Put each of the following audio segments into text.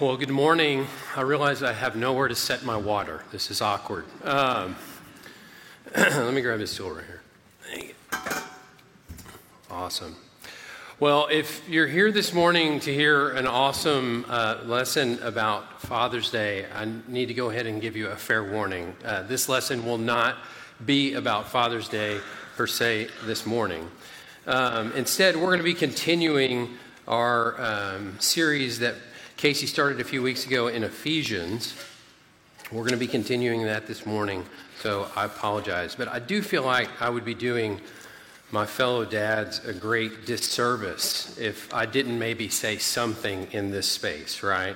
Well, good morning. I realize I have nowhere to set my water. This is awkward. Um, let me grab this stool right here. Awesome. Well, if you're here this morning to hear an awesome uh, lesson about Father's Day, I need to go ahead and give you a fair warning. Uh, this lesson will not be about Father's Day per se this morning. Um, instead, we're going to be continuing our um, series that Casey started a few weeks ago in Ephesians. We're going to be continuing that this morning, so I apologize. But I do feel like I would be doing my fellow dads a great disservice if I didn't maybe say something in this space, right?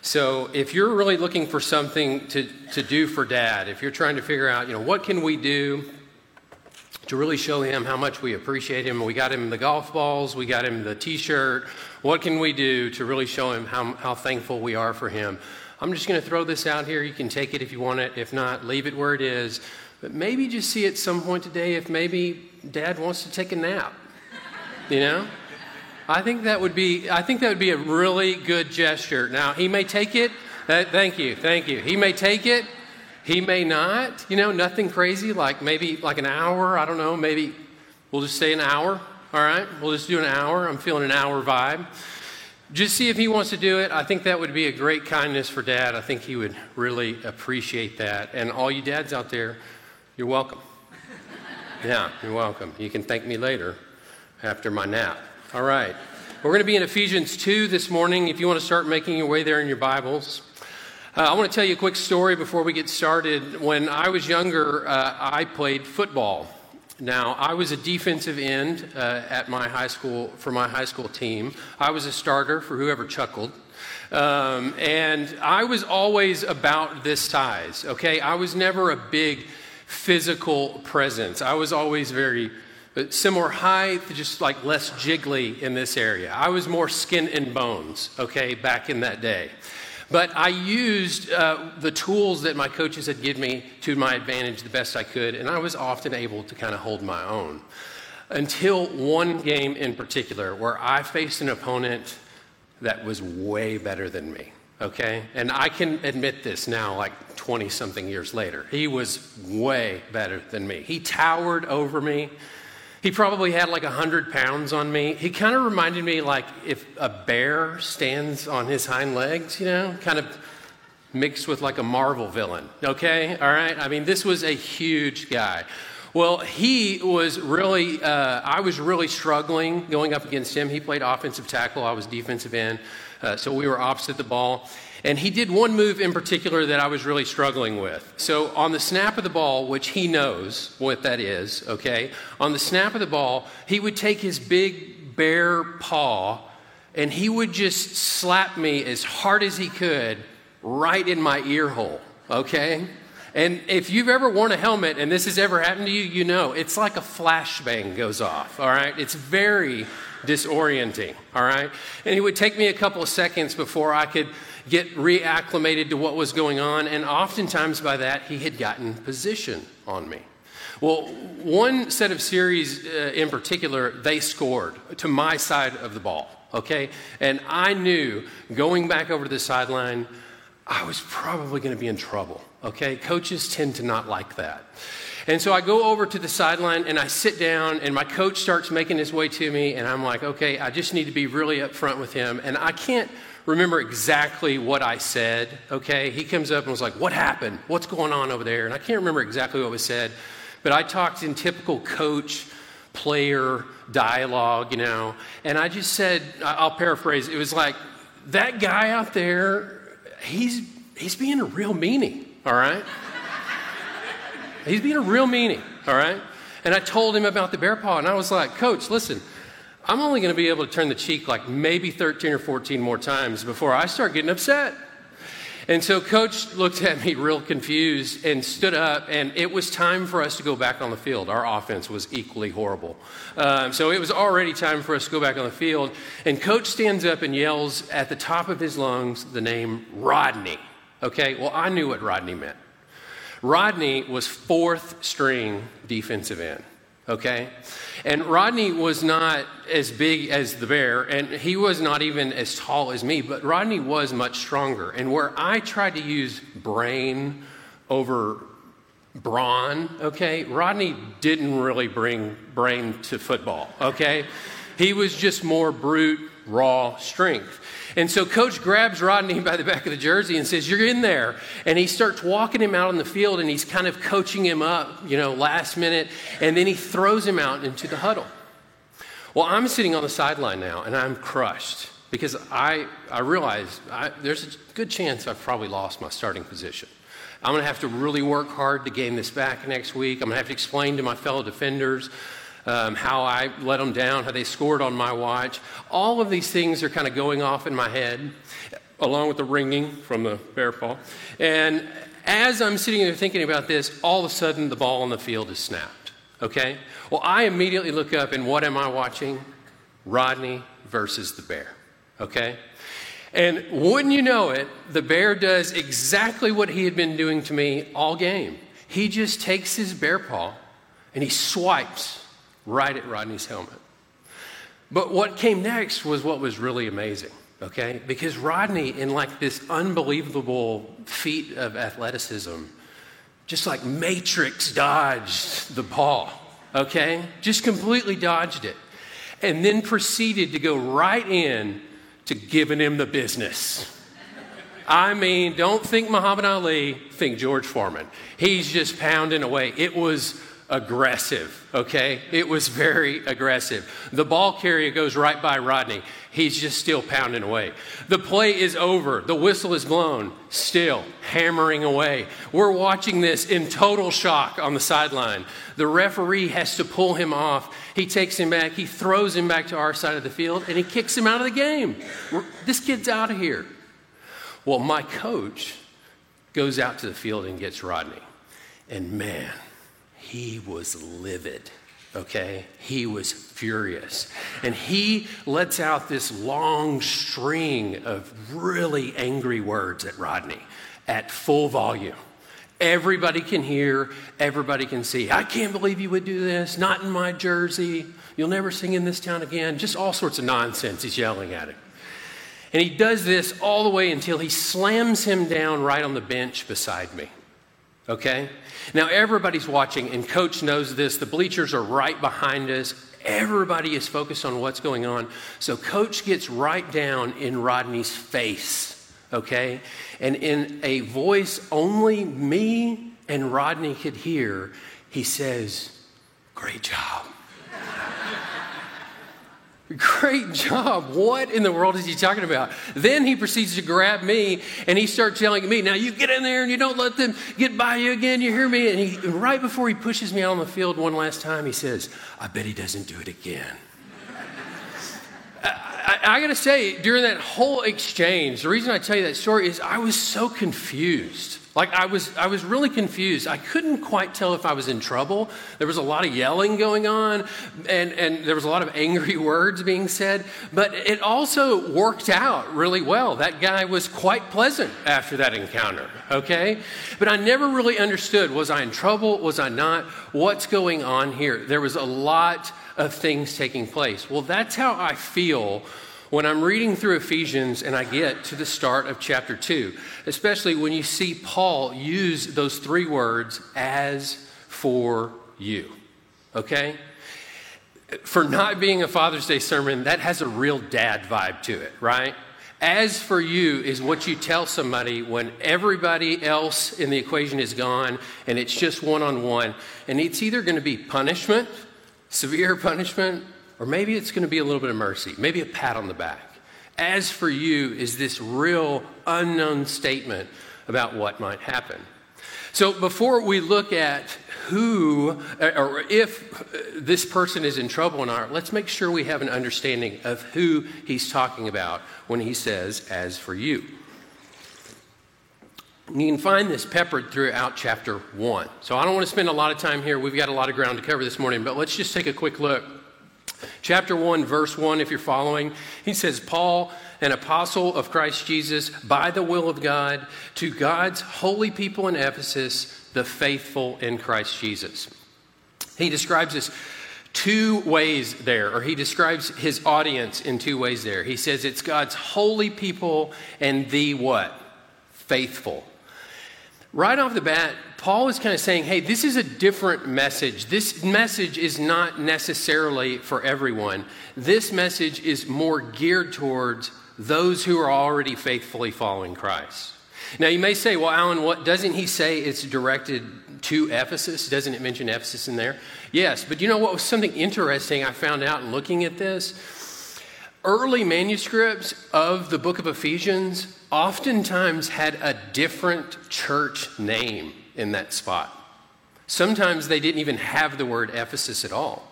So if you're really looking for something to, to do for dad, if you're trying to figure out, you know, what can we do to really show him how much we appreciate him. We got him the golf balls, we got him the t shirt. What can we do to really show him how, how thankful we are for him? I'm just going to throw this out here. You can take it if you want it. If not, leave it where it is. But maybe just see at some point today if maybe dad wants to take a nap. You know? I think that would be I think that would be a really good gesture. Now, he may take it. Uh, thank you. Thank you. He may take it he may not, you know, nothing crazy, like maybe like an hour. I don't know. Maybe we'll just say an hour. All right. We'll just do an hour. I'm feeling an hour vibe. Just see if he wants to do it. I think that would be a great kindness for dad. I think he would really appreciate that. And all you dads out there, you're welcome. Yeah, you're welcome. You can thank me later after my nap. All right. We're going to be in Ephesians 2 this morning. If you want to start making your way there in your Bibles. Uh, I want to tell you a quick story before we get started. When I was younger, uh, I played football. Now, I was a defensive end uh, at my high school for my high school team. I was a starter for whoever chuckled. Um, and I was always about this size, okay? I was never a big physical presence. I was always very uh, similar height, just like less jiggly in this area. I was more skin and bones, okay, back in that day. But I used uh, the tools that my coaches had given me to my advantage the best I could, and I was often able to kind of hold my own. Until one game in particular, where I faced an opponent that was way better than me, okay? And I can admit this now, like 20 something years later. He was way better than me. He towered over me. He probably had like 100 pounds on me. He kind of reminded me like if a bear stands on his hind legs, you know, kind of mixed with like a Marvel villain. Okay? All right? I mean, this was a huge guy. Well, he was really, uh, I was really struggling going up against him. He played offensive tackle, I was defensive end. Uh, so we were opposite the ball. And he did one move in particular that I was really struggling with. So, on the snap of the ball, which he knows what that is, okay, on the snap of the ball, he would take his big bare paw and he would just slap me as hard as he could right in my ear hole, okay? And if you've ever worn a helmet and this has ever happened to you, you know it's like a flashbang goes off, all right? It's very disorienting, all right? And it would take me a couple of seconds before I could get reacclimated to what was going on, and oftentimes by that, he had gotten position on me. Well, one set of series uh, in particular, they scored to my side of the ball, okay? And I knew going back over to the sideline, I was probably going to be in trouble, okay? Coaches tend to not like that. And so I go over to the sideline and I sit down, and my coach starts making his way to me, and I'm like, okay, I just need to be really upfront with him. And I can't remember exactly what I said, okay? He comes up and was like, What happened? What's going on over there? And I can't remember exactly what was said, but I talked in typical coach player dialogue, you know, and I just said, I'll paraphrase, it was like, That guy out there, he's, he's being a real meanie, all right? he's being a real meanie, all right? And I told him about the bear paw, and I was like, Coach, listen, I'm only going to be able to turn the cheek like maybe 13 or 14 more times before I start getting upset. And so coach looked at me real confused and stood up, and it was time for us to go back on the field. Our offense was equally horrible. Um, so it was already time for us to go back on the field. And coach stands up and yells at the top of his lungs the name Rodney. Okay, well, I knew what Rodney meant. Rodney was fourth string defensive end. okay? And Rodney was not as big as the bear, and he was not even as tall as me, but Rodney was much stronger. And where I tried to use brain over brawn, okay, Rodney didn't really bring brain to football, okay? He was just more brute, raw strength. And so coach grabs Rodney by the back of the jersey and says, You're in there. And he starts walking him out on the field and he's kind of coaching him up, you know, last minute. And then he throws him out into the huddle. Well, I'm sitting on the sideline now and I'm crushed because I, I realize I, there's a good chance I've probably lost my starting position. I'm going to have to really work hard to gain this back next week. I'm going to have to explain to my fellow defenders um, how I let them down, how they scored on my watch. All of these things are kind of going off in my head, along with the ringing from the bear paw. And as I'm sitting there thinking about this, all of a sudden the ball on the field is snapped. Okay? Well, I immediately look up, and what am I watching? Rodney versus the bear. Okay? And wouldn't you know it, the bear does exactly what he had been doing to me all game. He just takes his bear paw and he swipes right at Rodney's helmet. But what came next was what was really amazing, okay? Because Rodney, in like this unbelievable feat of athleticism, just like matrix dodged the ball, okay? Just completely dodged it. And then proceeded to go right in to giving him the business. I mean, don't think Muhammad Ali, think George Foreman. He's just pounding away. It was aggressive, okay? It was very aggressive. The ball carrier goes right by Rodney. He's just still pounding away. The play is over. The whistle is blown, still hammering away. We're watching this in total shock on the sideline. The referee has to pull him off. He takes him back, he throws him back to our side of the field, and he kicks him out of the game. This kid's out of here. Well, my coach goes out to the field and gets Rodney. And man, he was livid. Okay? He was furious. And he lets out this long string of really angry words at Rodney at full volume. Everybody can hear, everybody can see. I can't believe you would do this. Not in my jersey. You'll never sing in this town again. Just all sorts of nonsense he's yelling at him. And he does this all the way until he slams him down right on the bench beside me. Okay? Now, everybody's watching, and coach knows this. The bleachers are right behind us. Everybody is focused on what's going on. So, coach gets right down in Rodney's face, okay? And in a voice only me and Rodney could hear, he says, Great job. Great job. What in the world is he talking about? Then he proceeds to grab me and he starts yelling at me, Now you get in there and you don't let them get by you again. You hear me? And he, right before he pushes me out on the field one last time, he says, I bet he doesn't do it again. I, I, I got to say, during that whole exchange, the reason I tell you that story is I was so confused. Like I was, I was really confused. I couldn't quite tell if I was in trouble. There was a lot of yelling going on, and, and there was a lot of angry words being said. But it also worked out really well. That guy was quite pleasant after that encounter. Okay, but I never really understood: was I in trouble? Was I not? What's going on here? There was a lot of things taking place. Well, that's how I feel when I'm reading through Ephesians and I get to the start of chapter 2, especially when you see Paul use those three words, as for you. Okay? For not being a Father's Day sermon, that has a real dad vibe to it, right? As for you is what you tell somebody when everybody else in the equation is gone and it's just one on one. And it's either going to be punishment, severe punishment, or maybe it's going to be a little bit of mercy, maybe a pat on the back. As for you is this real unknown statement about what might happen. So before we look at who uh, or if uh, this person is in trouble in our, let's make sure we have an understanding of who he's talking about when he says, as for you. You can find this peppered throughout chapter one. So I don't want to spend a lot of time here. We've got a lot of ground to cover this morning, but let's just take a quick look Chapter 1, verse 1, if you're following, he says, Paul, an apostle of Christ Jesus, by the will of God, to God's holy people in Ephesus, the faithful in Christ Jesus. He describes this two ways there, or he describes his audience in two ways there. He says it's God's holy people and the what? Faithful. Right off the bat, Paul is kind of saying, hey, this is a different message. This message is not necessarily for everyone. This message is more geared towards those who are already faithfully following Christ. Now, you may say, well, Allen, what doesn't he say it's directed to Ephesus? Doesn't it mention Ephesus in there? Yes, but you know what was something interesting I found out in looking at this? Early manuscripts of the book of Ephesians oftentimes had a different church name in that spot. Sometimes they didn't even have the word Ephesus at all.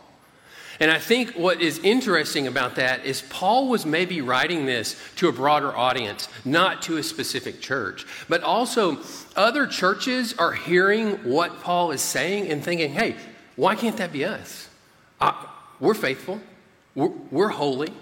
And I think what is interesting about that is Paul was maybe writing this to a broader audience, not to a specific church. But also, other churches are hearing what Paul is saying and thinking, hey, why can't that be us? Uh, we're faithful, we're, we're holy.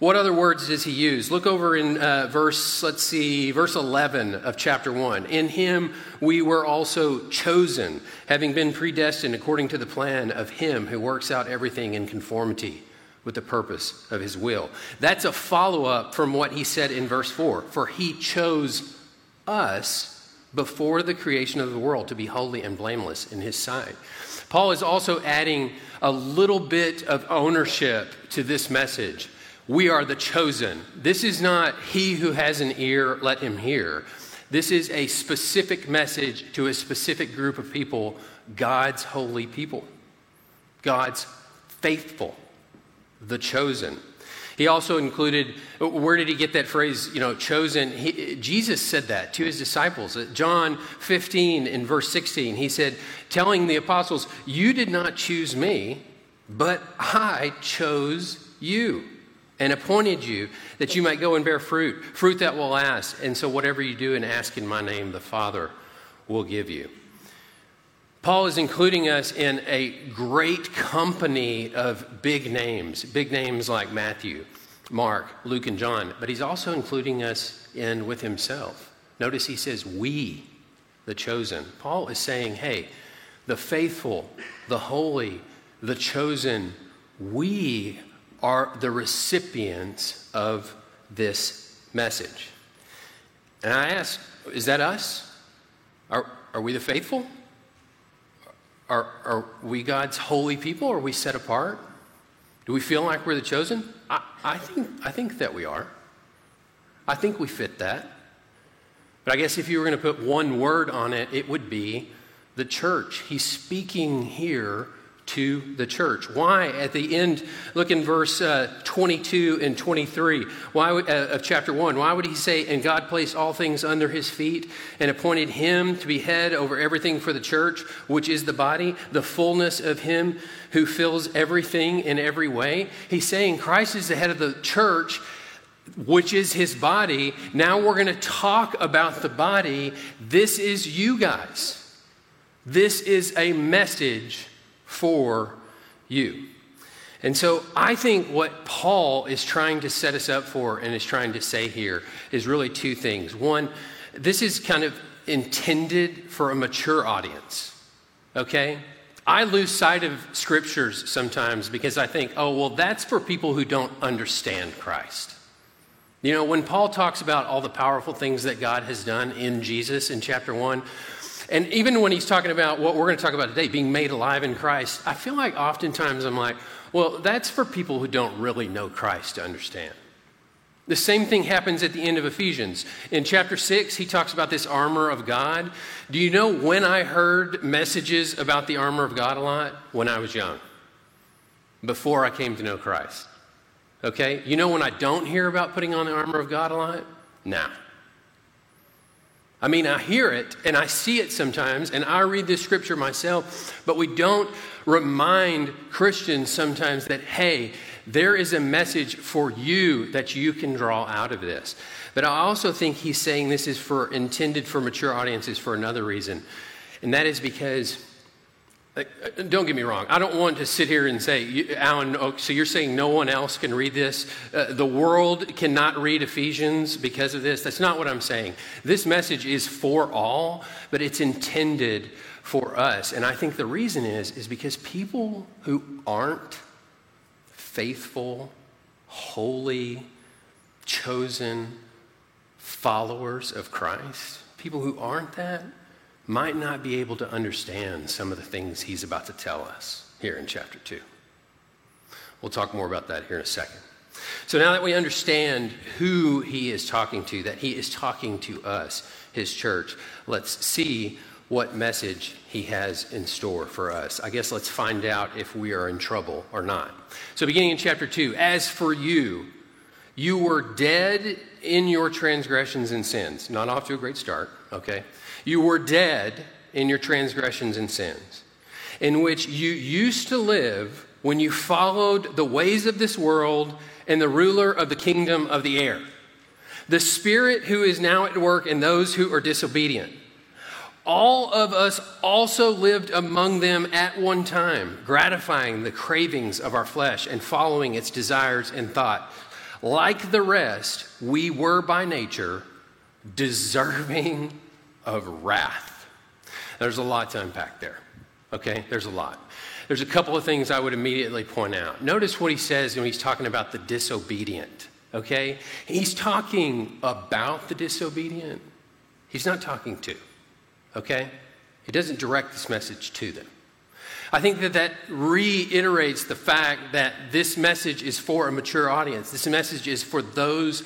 What other words does he use? Look over in uh, verse, let's see, verse 11 of chapter 1. In him we were also chosen, having been predestined according to the plan of him who works out everything in conformity with the purpose of his will. That's a follow up from what he said in verse 4. For he chose us before the creation of the world to be holy and blameless in his sight. Paul is also adding a little bit of ownership to this message. We are the chosen. This is not he who has an ear, let him hear. This is a specific message to a specific group of people, God's holy people, God's faithful, the chosen. He also included, where did he get that phrase, you know, chosen? He, Jesus said that to his disciples. Uh, John 15 in verse 16, he said, telling the apostles, You did not choose me, but I chose you and appointed you that you might go and bear fruit, fruit that will last. And so, whatever you do and ask in my name, the Father will give you. Paul is including us in a great company of big names, big names like Matthew, Mark, Luke, and John, but he's also including us in with himself. Notice he says, We, the chosen. Paul is saying, Hey, the faithful, the holy, the chosen, we are the recipients of this message. And I ask, is that us? Are, are we the faithful? Are, are we God's holy people? Are we set apart? Do we feel like we're the chosen? I, I, think, I think that we are. I think we fit that. But I guess if you were going to put one word on it, it would be the church. He's speaking here to the church. Why? At the end, look in verse uh, 22 and 23 why uh, of chapter 1. Why would he say, And God placed all things under his feet and appointed him to be head over everything for the church, which is the body, the fullness of him who fills everything in every way? He's saying Christ is the head of the church. Which is his body. Now we're going to talk about the body. This is you guys. This is a message for you. And so I think what Paul is trying to set us up for and is trying to say here is really two things. One, this is kind of intended for a mature audience, okay? I lose sight of scriptures sometimes because I think, oh, well, that's for people who don't understand Christ. You know, when Paul talks about all the powerful things that God has done in Jesus in chapter 1, and even when he's talking about what we're going to talk about today, being made alive in Christ, I feel like oftentimes I'm like, well, that's for people who don't really know Christ to understand. The same thing happens at the end of Ephesians. In chapter 6, he talks about this armor of God. Do you know when I heard messages about the armor of God a lot? When I was young, before I came to know Christ. Okay? You know when I don't hear about putting on the armor of God a lot? Now. I mean, I hear it and I see it sometimes, and I read this scripture myself, but we don't remind Christians sometimes that, hey, there is a message for you that you can draw out of this. But I also think he's saying this is for intended for mature audiences for another reason, and that is because uh, don't get me wrong. I don't want to sit here and say, Allen, oh, so you're saying no one else can read this? Uh, the world cannot read Ephesians because of this? That's not what I'm saying. This message is for all, but it's intended for us. And I think the reason is, is because people who aren't faithful, holy, chosen followers of Christ, people who aren't that, might not be able to understand some of the things he's about to tell us here in chapter 2. We'll talk more about that here in a second. So now that we understand who he is talking to, that he is talking to us, his church, let's see what message he has in store for us. I guess let's find out if we are in trouble or not. So, beginning in chapter 2, as for you, you were dead in your transgressions and sins. Not off to a great start, okay? You were dead in your transgressions and sins, in which you used to live when you followed the ways of this world and the ruler of the kingdom of the air, the spirit who is now at work in those who are disobedient. All of us also lived among them at one time, gratifying the cravings of our flesh and following its desires and thought. Like the rest, we were by nature deserving of wrath. There's a lot to unpack there. Okay? There's a lot. There's a couple of things I would immediately point out. Notice what he says when he's talking about the disobedient. Okay? He's talking about the disobedient, he's not talking to. Okay? He doesn't direct this message to them. I think that that reiterates the fact that this message is for a mature audience. This message is for those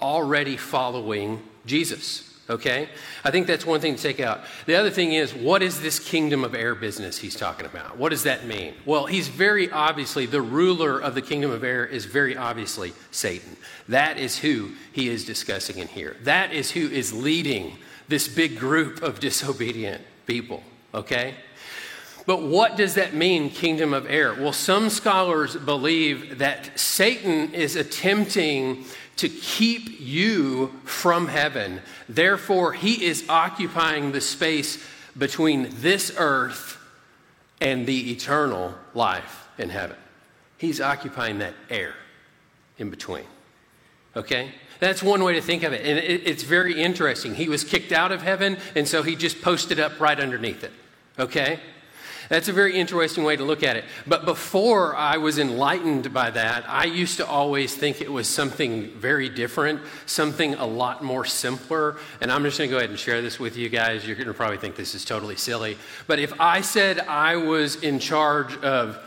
already following Jesus. Okay? I think that's one thing to take out. The other thing is, what is this kingdom of air business he's talking about? What does that mean? Well, he's very obviously, the ruler of the kingdom of air is very obviously Satan. That is who he is discussing in here. That is who is leading this big group of disobedient people. Okay? But what does that mean, kingdom of air? Well, some scholars believe that Satan is attempting to keep you from heaven. Therefore, he is occupying the space between this earth and the eternal life in heaven. He's occupying that air in between. Okay? That's one way to think of it. And it's very interesting. He was kicked out of heaven, and so he just posted up right underneath it. Okay? That's a very interesting way to look at it. But before I was enlightened by that, I used to always think it was something very different, something a lot more simpler. And I'm just going to go ahead and share this with you guys. You're going to probably think this is totally silly. But if I said I was in charge of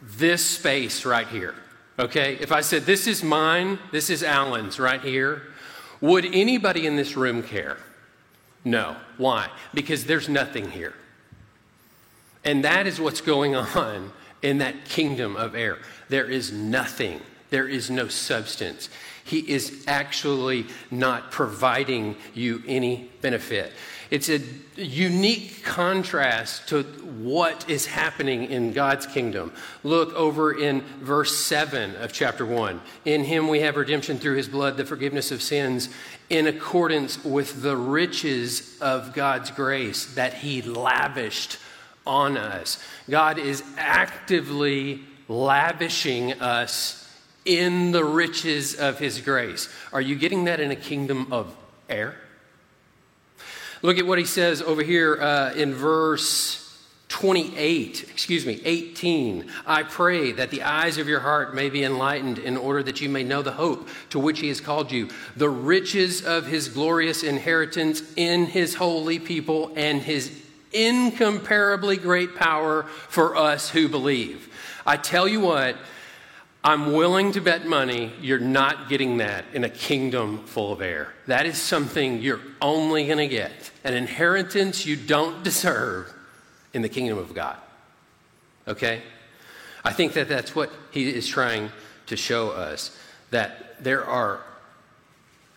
this space right here, okay, if I said this is mine, this is Allen's right here, would anybody in this room care? No. Why? Because there's nothing here. And that is what's going on in that kingdom of air. There is nothing, there is no substance. He is actually not providing you any benefit. It's a unique contrast to what is happening in God's kingdom. Look over in verse 7 of chapter 1. In him we have redemption through his blood, the forgiveness of sins, in accordance with the riches of God's grace that he lavished on us. God is actively lavishing us in the riches of His grace. Are you getting that in a kingdom of air? Look at what he says over here uh, in verse 28, excuse me, 18. I pray that the eyes of your heart may be enlightened in order that you may know the hope to which he has called you, the riches of his glorious inheritance in his holy people, and his incomparably great power for us who believe. I tell you what, I'm willing to bet money you're not getting that in a kingdom full of air. That is something you're only going to get an inheritance you don't deserve in the kingdom of God. Okay? I think that that's what he is trying to show us that there are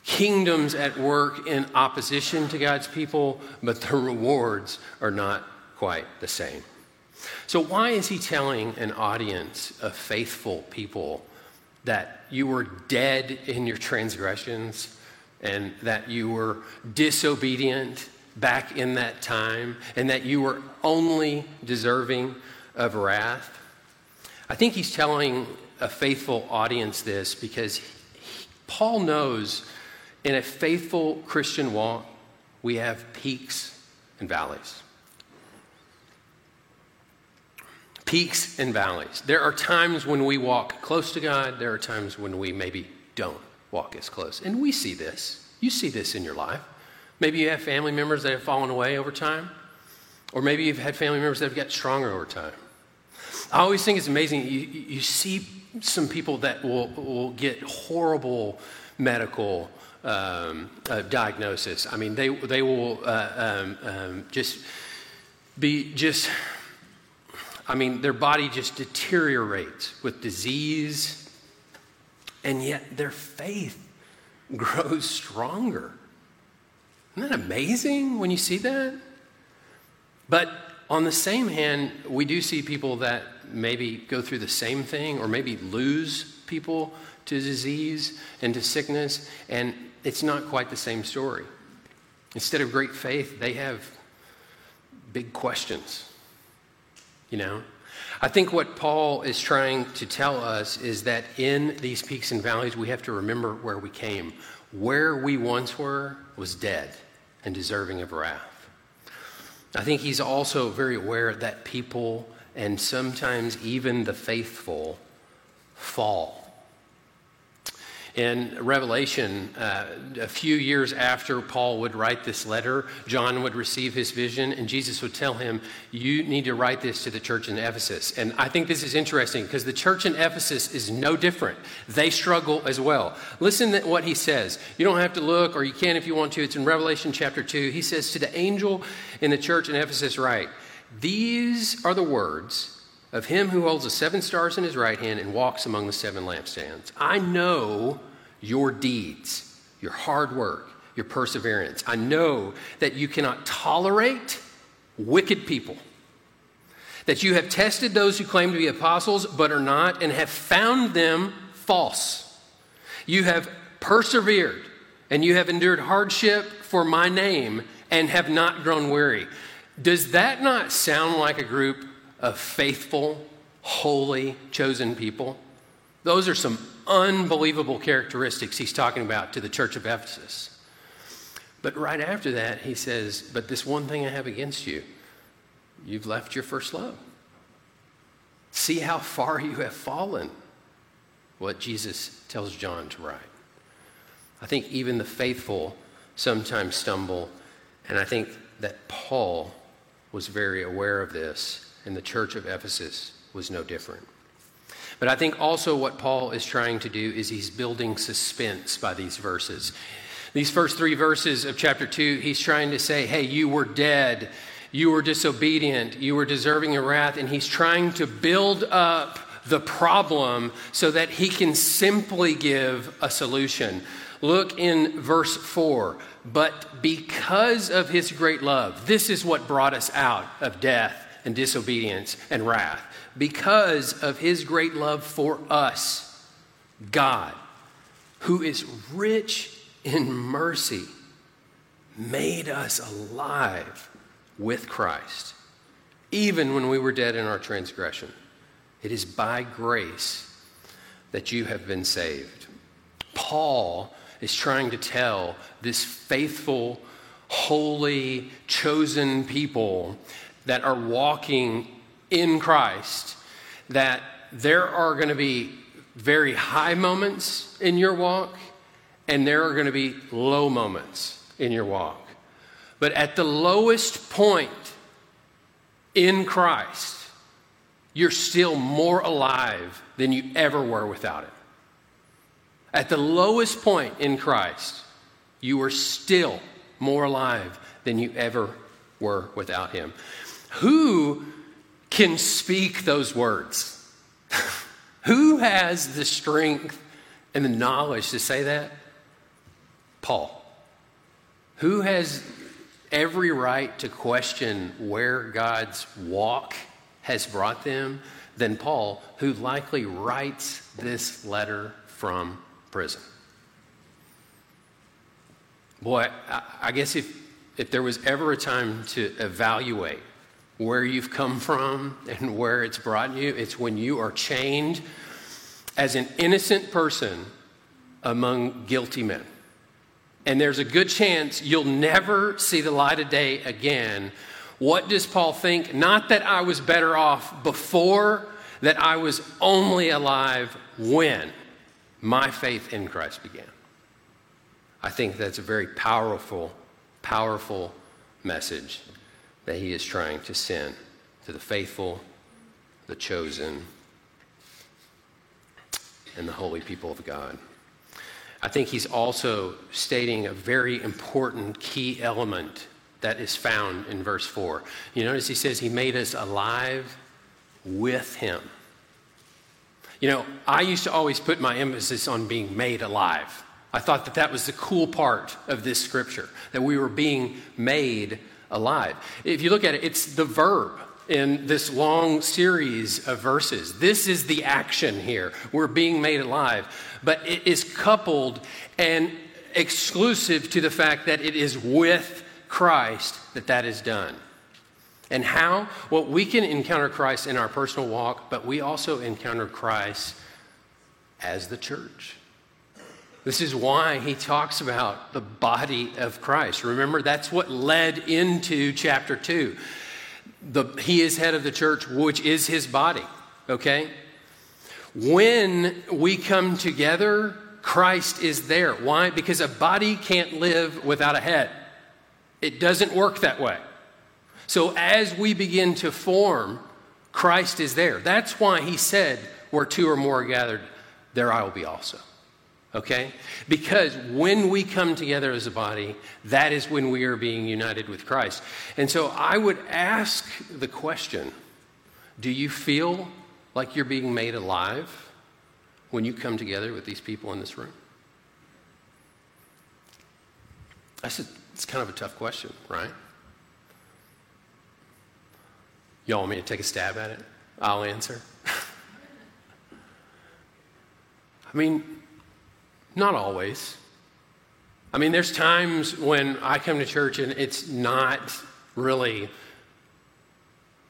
kingdoms at work in opposition to God's people, but the rewards are not quite the same. So, why is he telling an audience of faithful people that you were dead in your transgressions and that you were disobedient back in that time and that you were only deserving of wrath? I think he's telling a faithful audience this because Paul knows in a faithful Christian walk, we have peaks and valleys. Peaks and valleys. There are times when we walk close to God, there are times when we maybe don't walk as close. And we see this. You see this in your life. Maybe you have family members that have fallen away over time, or maybe you've had family members that have got stronger over time. I always think it's amazing. You, you see some people that will, will get horrible medical um, uh, diagnosis. I mean, they, they will uh, um, um, just be just, I mean, their body just deteriorates with disease, and yet their faith grows stronger. Isn't that amazing when you see that? But on the same hand, we do see people that maybe go through the same thing or maybe lose people to disease and to sickness, and it's not quite the same story. Instead of great faith, they have big questions. You know? I think what Paul is trying to tell us is that in these peaks and valleys, we have to remember where we came. Where we once were was dead and deserving of wrath. I think he's also very aware that people and sometimes even the faithful fall in Revelation, uh, a few years after Paul would write this letter, John would receive his vision, and Jesus would tell him, You need to write this to the church in Ephesus. And I think this is interesting because the church in Ephesus is no different. They struggle as well. Listen to what he says. You don't have to look, or you can if you want to. It's in Revelation chapter 2. He says, To the angel in the church in Ephesus, write, These are the words of him who holds the seven stars in his right hand and walks among the seven lampstands. I know your deeds, your hard work, your perseverance. I know that you cannot tolerate wicked people, that you have tested those who claim to be apostles but are not, and have found them false. You have persevered and you have endured hardship for my name and have not grown weary. Does that not sound like a group of faithful, holy, chosen people. Those are some unbelievable characteristics he's talking about to the church of Ephesus. But right after that, he says, But this one thing I have against you you've left your first love. See how far you have fallen. What Jesus tells John to write. I think even the faithful sometimes stumble, and I think that Paul was very aware of this and the church of Ephesus was no different. But I think also what Paul is trying to do is he's building suspense by these verses. These first three verses of chapter 2, he's trying to say, hey, you were dead, you were disobedient, you were deserving of wrath, and he's trying to build up the problem so that he can simply give a solution. Look in verse 4. But because of his great love, this is what brought us out of death and disobedience and wrath. Because of his great love for us, God, who is rich in mercy, made us alive with Christ, even when we were dead in our transgression. It is by grace that you have been saved. Paul is trying to tell this faithful, holy, chosen people that are walking in Christ that there are going to be very high moments in your walk and there are going to be low moments in your walk. But at the lowest point in Christ, you're still more alive than you ever were without it. At the lowest point in Christ, you are still more alive than you ever were without Him. Who can speak those words? Who has the strength and the knowledge to say that? Paul. Who has every right to question where God's walk has brought them than Paul, who likely writes this letter from prison? Boy, I, guess if if there was ever a time to evaluate where you've come from and where it's brought you, it's when you are chained as an innocent person among guilty men. And there's a good chance you'll never see the light of day again. What does Paul think? Not that I was better off before, that I was only alive when my faith in Christ began. I think that's a very powerful, powerful message that he is trying to send to the faithful, the chosen, and the holy people of God. I think he's also stating a very important key element that is found in verse 4. You notice he says he made us alive with him. You know, I used to always put my emphasis on being made alive. I thought that that was the cool part of this scripture, that we were being made alive. If you look at it, it's the verb in this long series of verses. This is the action here. We're being made alive. But it is coupled and exclusive to the fact that it is with Christ that that is done. And how? Well, we can encounter Christ in our personal walk, but we also encounter Christ as the church. This is why he talks about the body of Christ. Remember, that's what led into chapter 2. The, he is head of the church, which is his body, okay? When we come together, Christ is there. Why? Because a body can't live without a head, it doesn't work that way. So as we begin to form, Christ is there. That's why he said, Where two or more are gathered, there I will be also okay? Because when we come together as a body, that is when we are being united with Christ. And so I would ask the question do you feel like you're being made alive when you come together with these people in this room? I said, it's kind of a tough question, right? Y'all want me to take a stab at it? I'll answer. I mean, not always. I mean, there's times when I come to church and it's not really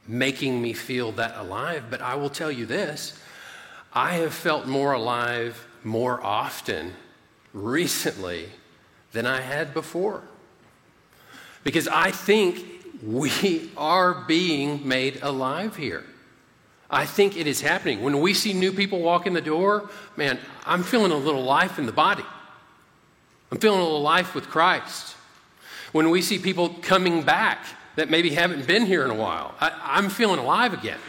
making me feel that alive, but I will tell you this I have felt more alive more often recently than I had before. Because I think we are being made alive here. I think it is happening. When we see new people walk in the door, man, I'm feeling a little life in the body. I'm feeling a little life with Christ. When we see people coming back that maybe haven't been here in a while, I, am feeling alive again.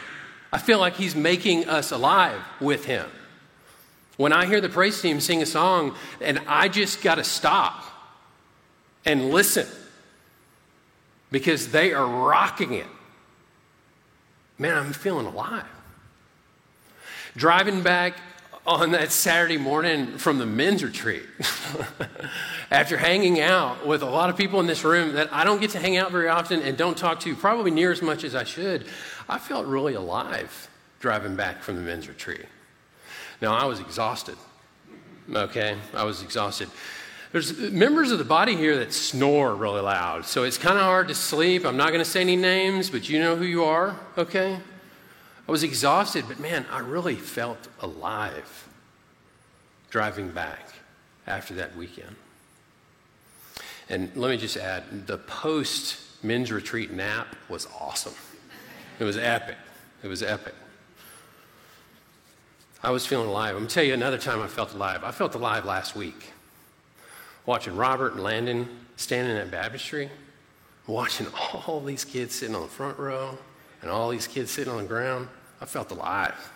I feel like He's making us alive with Him. When I hear the praise team sing a song and I just got to stop and listen because they are rocking it man, I'm feeling alive. Driving back on that Saturday morning from the men's retreat, after hanging out with a lot of people in this room that I don't get to hang out very often and don't talk to probably near as much as I should, I felt really alive driving back from the men's retreat. Now, I was exhausted. Okay? I was exhausted. There's members of the body here that snore really loud, so it's kind of hard to sleep. I'm not going to say any names, but you know who you are, okay? I was exhausted, but man, I really felt alive driving back after that weekend. And let me just add the post men's retreat nap was awesome. It was epic. It was epic. I was feeling alive. I'm going to tell you another time I felt alive. I felt alive last week watching Robert and Landon standing in at baptistry, watching all these kids sitting on the front row and all these kids sitting on the ground, I felt alive.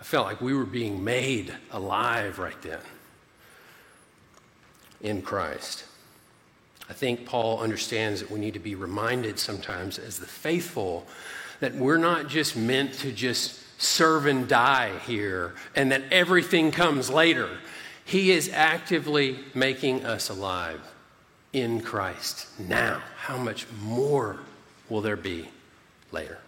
I felt like we were being made alive right then in Christ. I think Paul understands that we need to be reminded sometimes as the faithful that we're not just meant to just serve and die here and that everything comes later. He is actively making us alive in Christ now. How much more will there be later?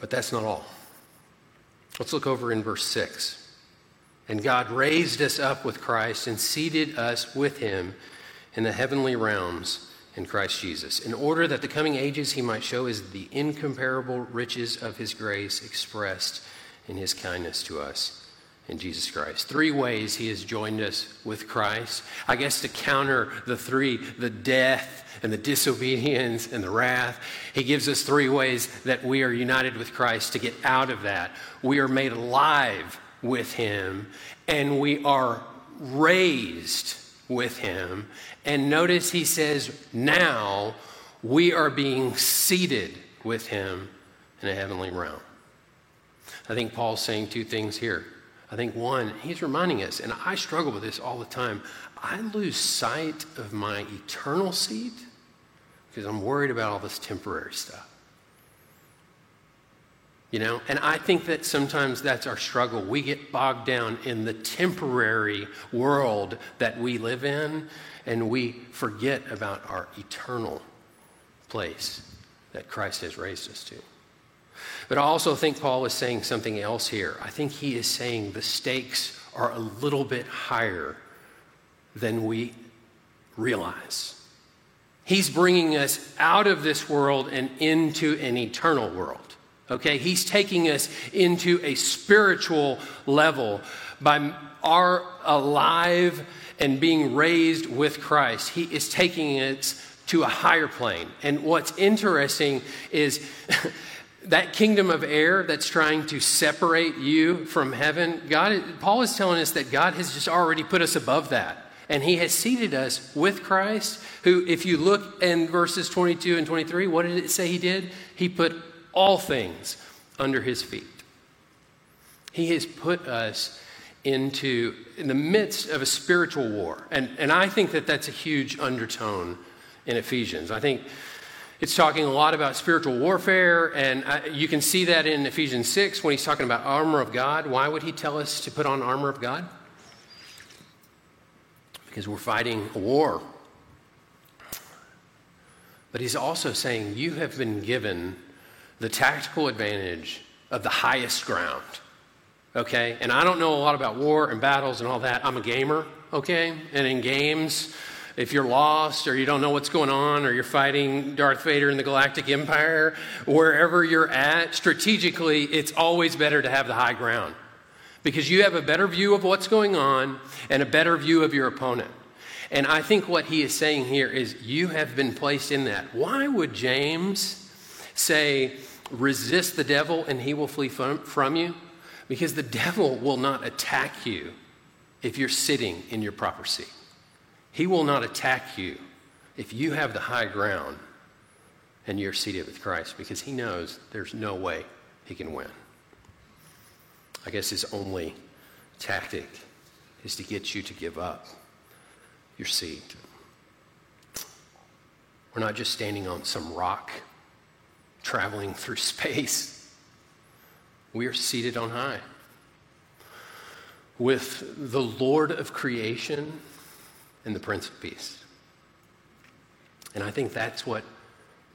But that's not all. Let's look over in verse 6. And God raised us up with Christ and seated us with him in the heavenly realms in Christ Jesus, in order that the coming ages he might show as the incomparable riches of his grace expressed in his kindness to us in Jesus Christ. Three ways he has joined us with Christ. I guess to counter the three the death and the disobedience and the wrath he gives us three ways that we are united with Christ to get out of that. We are made alive with him and we are raised with him. And notice he says, now we are being seated with him in a heavenly realm. I think Paul's saying two things here. I think one, he's reminding us, and I struggle with this all the time. I lose sight of my eternal seat because I'm worried about all this temporary stuff. You know, and I think that sometimes that's our struggle. We get bogged down in the temporary world that we live in, and we forget about our eternal place that Christ has raised us to. But I also think Paul is saying something else here. I think he is saying the stakes are a little bit higher than we realize. He's bringing us out of this world and into an eternal world. Okay? He's taking us into a spiritual level by our alive and being raised with Christ. He is taking us to a higher plane. And what's interesting is that kingdom of air that's trying to separate you from heaven, God, Paul is telling us that God has just already put us above that. And he has seated us with Christ, who, if you look in verses 22 and 23, what did it say he did? He put all things under his feet. He has put us into in the midst of a spiritual war. And, and I think that that's a huge undertone in Ephesians. I think it's talking a lot about spiritual warfare, and I, you can see that in Ephesians 6 when he's talking about armor of God. Why would he tell us to put on armor of God? Because we're fighting a war. But he's also saying you have been given the tactical advantage of the highest ground. Okay? And I don't know a lot about war and battles and all that. I'm a gamer, okay? And in games, if you're lost or you don't know what's going on or you're fighting Darth Vader in the Galactic Empire, wherever you're at, strategically, it's always better to have the high ground because you have a better view of what's going on and a better view of your opponent. And I think what he is saying here is you have been placed in that. Why would James say, resist the devil and he will flee from, you? Because the devil will not attack you if you're sitting in your proper seat. He will not attack you if you have the high ground and you're seated with Christ because he knows there's no way he can win. I guess his only tactic is to get you to give up your seat. We're not just standing on some rock traveling through space, we are seated on high with the Lord of creation and the Prince of Peace. And I think that's what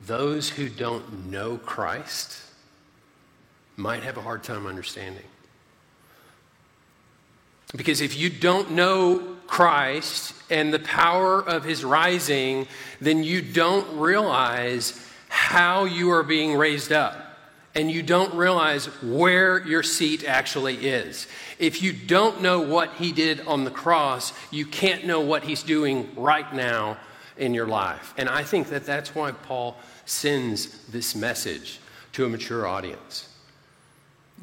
those who don't know Christ might have a hard time understanding. Because if you don't know Christ and the power of his rising, then you don't realize how you are being raised up and you don't realize where your seat actually is. If you don't know what he did on the cross, you can't know what he's doing right now in your life. And I think that that's why Paul sends this message to a mature audience.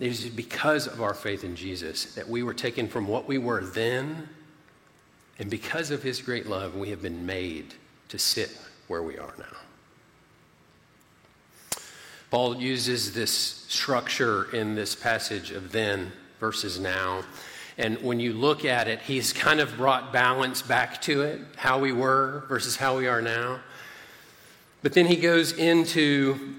It is because of our faith in Jesus that we were taken from what we were then, and because of his great love, we have been made to sit where we are now. Paul uses this structure in this passage of then versus now. And when you look at it, he's kind of brought balance back to it, how we were versus how we are now. But then he goes into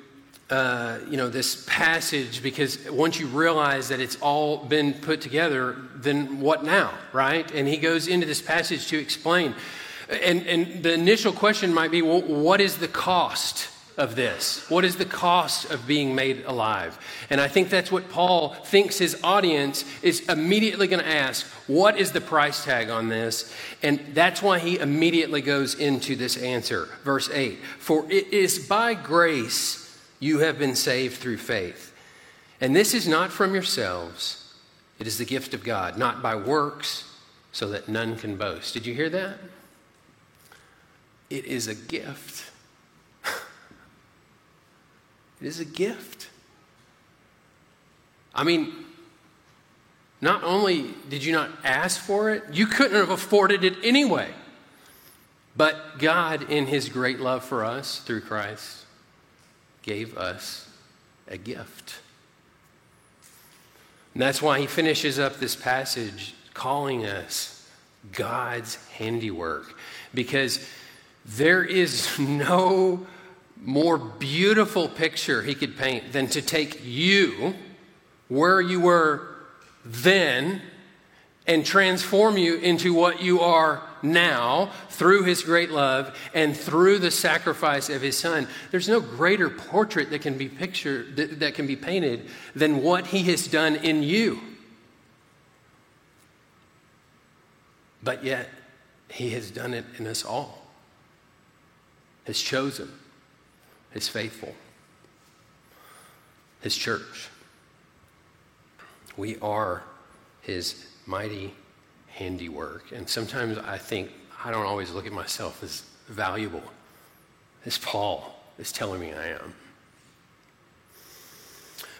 uh, you know this passage because once you realize that it's all been put together, then what now, right? And he goes into this passage to explain. And, and the initial question might be, well, what is the cost of this? What is the cost of being made alive? And I think that's what Paul thinks his audience is immediately going to ask what is the price tag on this? And that's why he immediately goes into this answer. Verse 8 For it is by grace you have been saved through faith. And this is not from yourselves, it is the gift of God, not by works, so that none can boast. Did you hear that? It is a gift. It is a gift. I mean, not only did you not ask for it, you couldn't have afforded it anyway. But God, in His great love for us through Christ, gave us a gift. And that's why He finishes up this passage calling us God's handiwork. Because there is no more beautiful picture he could paint than to take you where you were then and transform you into what you are now through his great love and through the sacrifice of his son. There's no greater portrait that can be pictured that, that can be painted than what he has done in you. But yet he has done it in us all. Has chosen is faithful, His church. We are His mighty handiwork. And sometimes I think I don't always look at myself as valuable as Paul is telling me I am.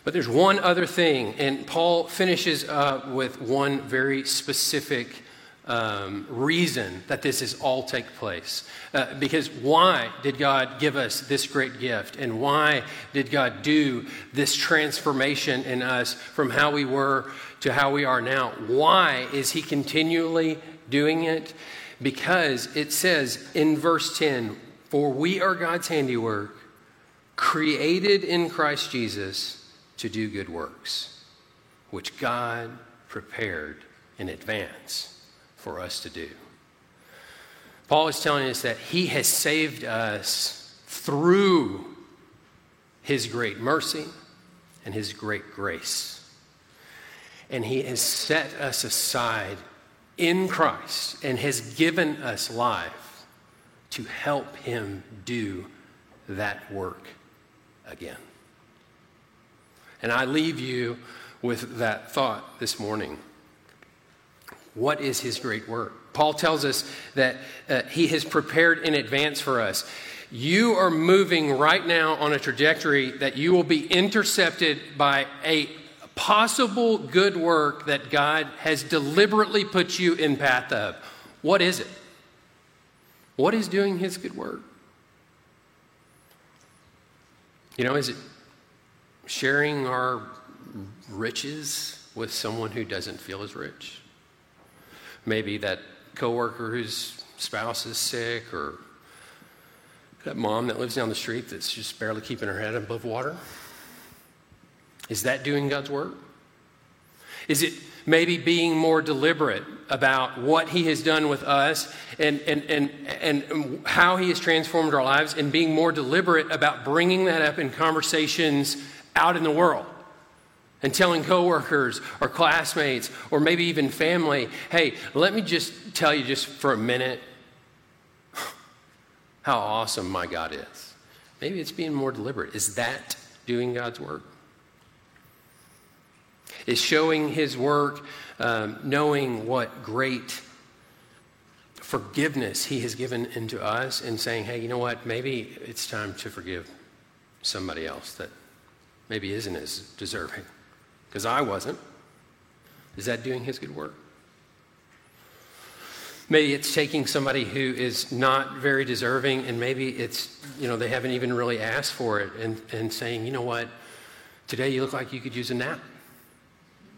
But there's one other thing, and Paul finishes up with one very specific um, reason that this is all take place. Uh, because why did God give us this great gift? And why did God do this transformation in us from how we were to how we are now? Why is He continually doing it? Because it says in verse 10 For we are God's handiwork, created in Christ Jesus to do good works, which God prepared in advance for us to do. Paul is telling us that he has saved us through his great mercy and his great grace. And he has set us aside in Christ and has given us life to help him do that work again. And I leave you with that thought this morning. What is his great work? Paul tells us that uh, he has prepared in advance for us. You are moving right now on a trajectory that you will be intercepted by a possible good work that God has deliberately put you in path of. What is it? What is doing his good work? You know, is it sharing our riches with someone who doesn't feel as rich? Maybe that coworker whose spouse is sick or that mom that lives down the street that's just barely keeping her head above water? Is that doing God's work? Is it maybe being more deliberate about what He has done with us and, and, and, and how He has transformed our lives and being more deliberate about bringing that up in conversations out in the world? And telling coworkers or classmates or maybe even family, hey, let me just tell you just for a minute how awesome my God is. Maybe it's being more deliberate. Is that doing God's work? Is showing His work, um, knowing what great forgiveness He has given into us, and saying, hey, you know what? Maybe it's time to forgive somebody else that maybe isn't as deserving because I wasn't. Is that doing his good work? Maybe it's taking somebody who is not very deserving, and maybe it's, you know, they haven't even really asked for it, and, and saying, you know what, today you look like you could use a nap.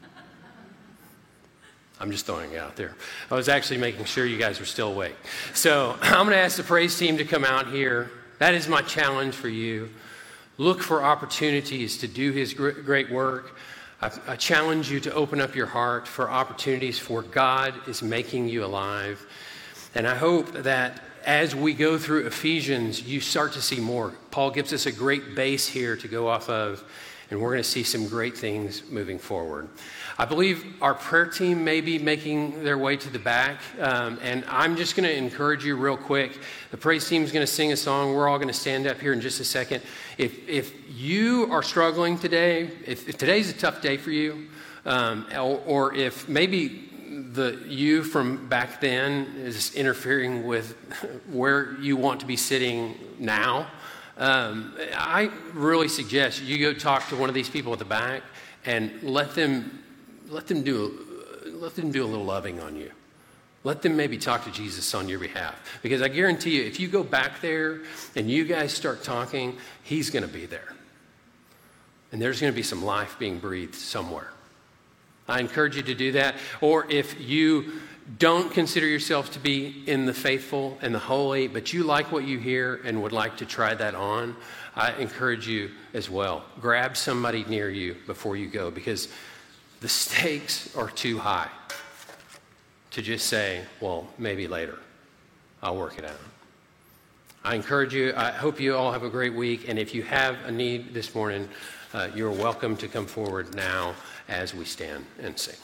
I'm just throwing it out there. I was actually making sure you guys were still awake. So I'm going to ask the praise team to come out here. That is my challenge for you. Look for opportunities to do his great work. I, challenge you to open up your heart for opportunities for God is making you alive. And I hope that as we go through Ephesians, you start to see more. Paul gives us a great base here to go off of, and we're going to see some great things moving forward. I believe our prayer team may be making their way to the back, um, and I'm just going to encourage you real quick. The praise team is going to sing a song. We're all going to stand up here in just a second. If, if you are struggling today, if, if today's a tough day for you, um, or, or if maybe the you from back then is interfering with where you want to be sitting now, um, I really suggest you go talk to one of these people at the back and let them let them do let them do a little loving on you. Let them maybe talk to Jesus on your behalf. Because I guarantee you, if you go back there and you guys start talking, he's going to be there. And there's going to be some life being breathed somewhere. I encourage you to do that. Or if you don't consider yourself to be in the faithful and the holy, but you like what you hear and would like to try that on, I encourage you as well. Grab somebody near you before you go because the stakes are too high to just say, well, maybe later. I'll work it out. I encourage you. I hope you all have a great week. And if you have a need this morning, uh, you're welcome to come forward now as we stand and sing.